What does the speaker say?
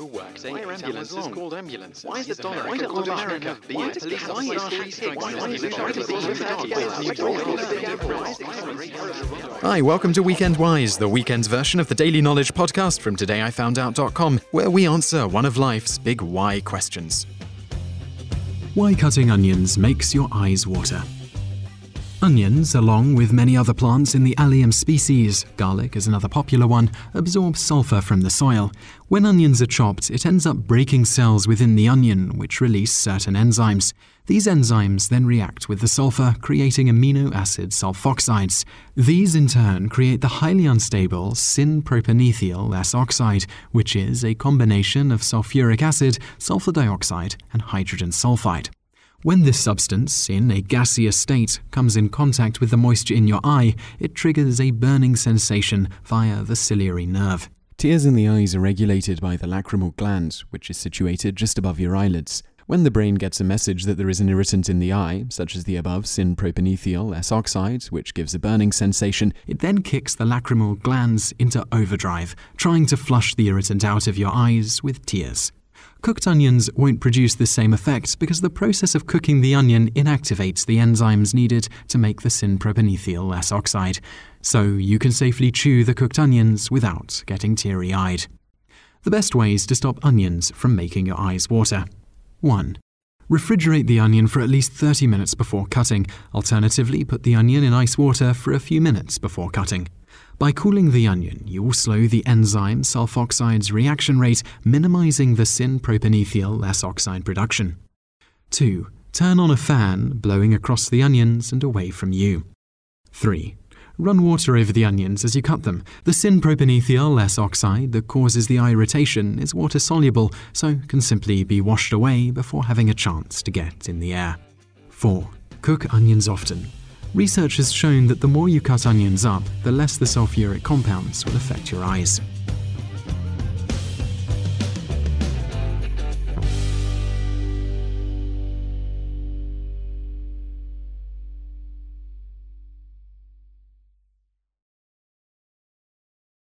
Google work saying Why are ambulances long? called ambulances? Why is the dollar America called called America? America? Why Why does does police police always always strike strike twice? twice? Why Why is is it it always Hi, welcome to Weekend Wise, the weekend's version of the daily knowledge podcast from todayifoundout.com, where we answer one of life's big why questions. Why cutting onions makes your eyes water. Onions, along with many other plants in the allium species, garlic is another popular one, absorb sulfur from the soil. When onions are chopped, it ends up breaking cells within the onion, which release certain enzymes. These enzymes then react with the sulfur, creating amino acid sulfoxides. These, in turn, create the highly unstable syn-propanethiol S-oxide, which is a combination of sulfuric acid, sulfur dioxide, and hydrogen sulfide. When this substance, in a gaseous state, comes in contact with the moisture in your eye, it triggers a burning sensation via the ciliary nerve. Tears in the eyes are regulated by the lacrimal gland, which is situated just above your eyelids. When the brain gets a message that there is an irritant in the eye, such as the above syn-propanethiol S-oxide, which gives a burning sensation, It then kicks the lacrimal glands into overdrive, trying to flush the irritant out of your eyes with tears. Cooked onions won't produce the same effect because the process of cooking the onion inactivates the enzymes needed to make the syn-propanethiol S-oxide, so you can safely chew the cooked onions without getting teary-eyed. The best ways to stop onions from making your eyes water. 1. Refrigerate the onion for at least 30 minutes before cutting. Alternatively, put the onion in ice water for a few minutes before cutting. By cooling the onion, you will slow the enzyme sulfoxide's reaction rate, minimizing the syn-propanethiol S-oxide production. 2. Turn on a fan, blowing across the onions and away from you. 3. Run water over the onions as you cut them. The syn-propanethiol S-oxide that causes the irritation is water soluble, so can simply be washed away before having a chance to get in the air. 4. Cook onions often. Research has shown that the more you cut onions up, the less the sulfuric compounds will affect your eyes.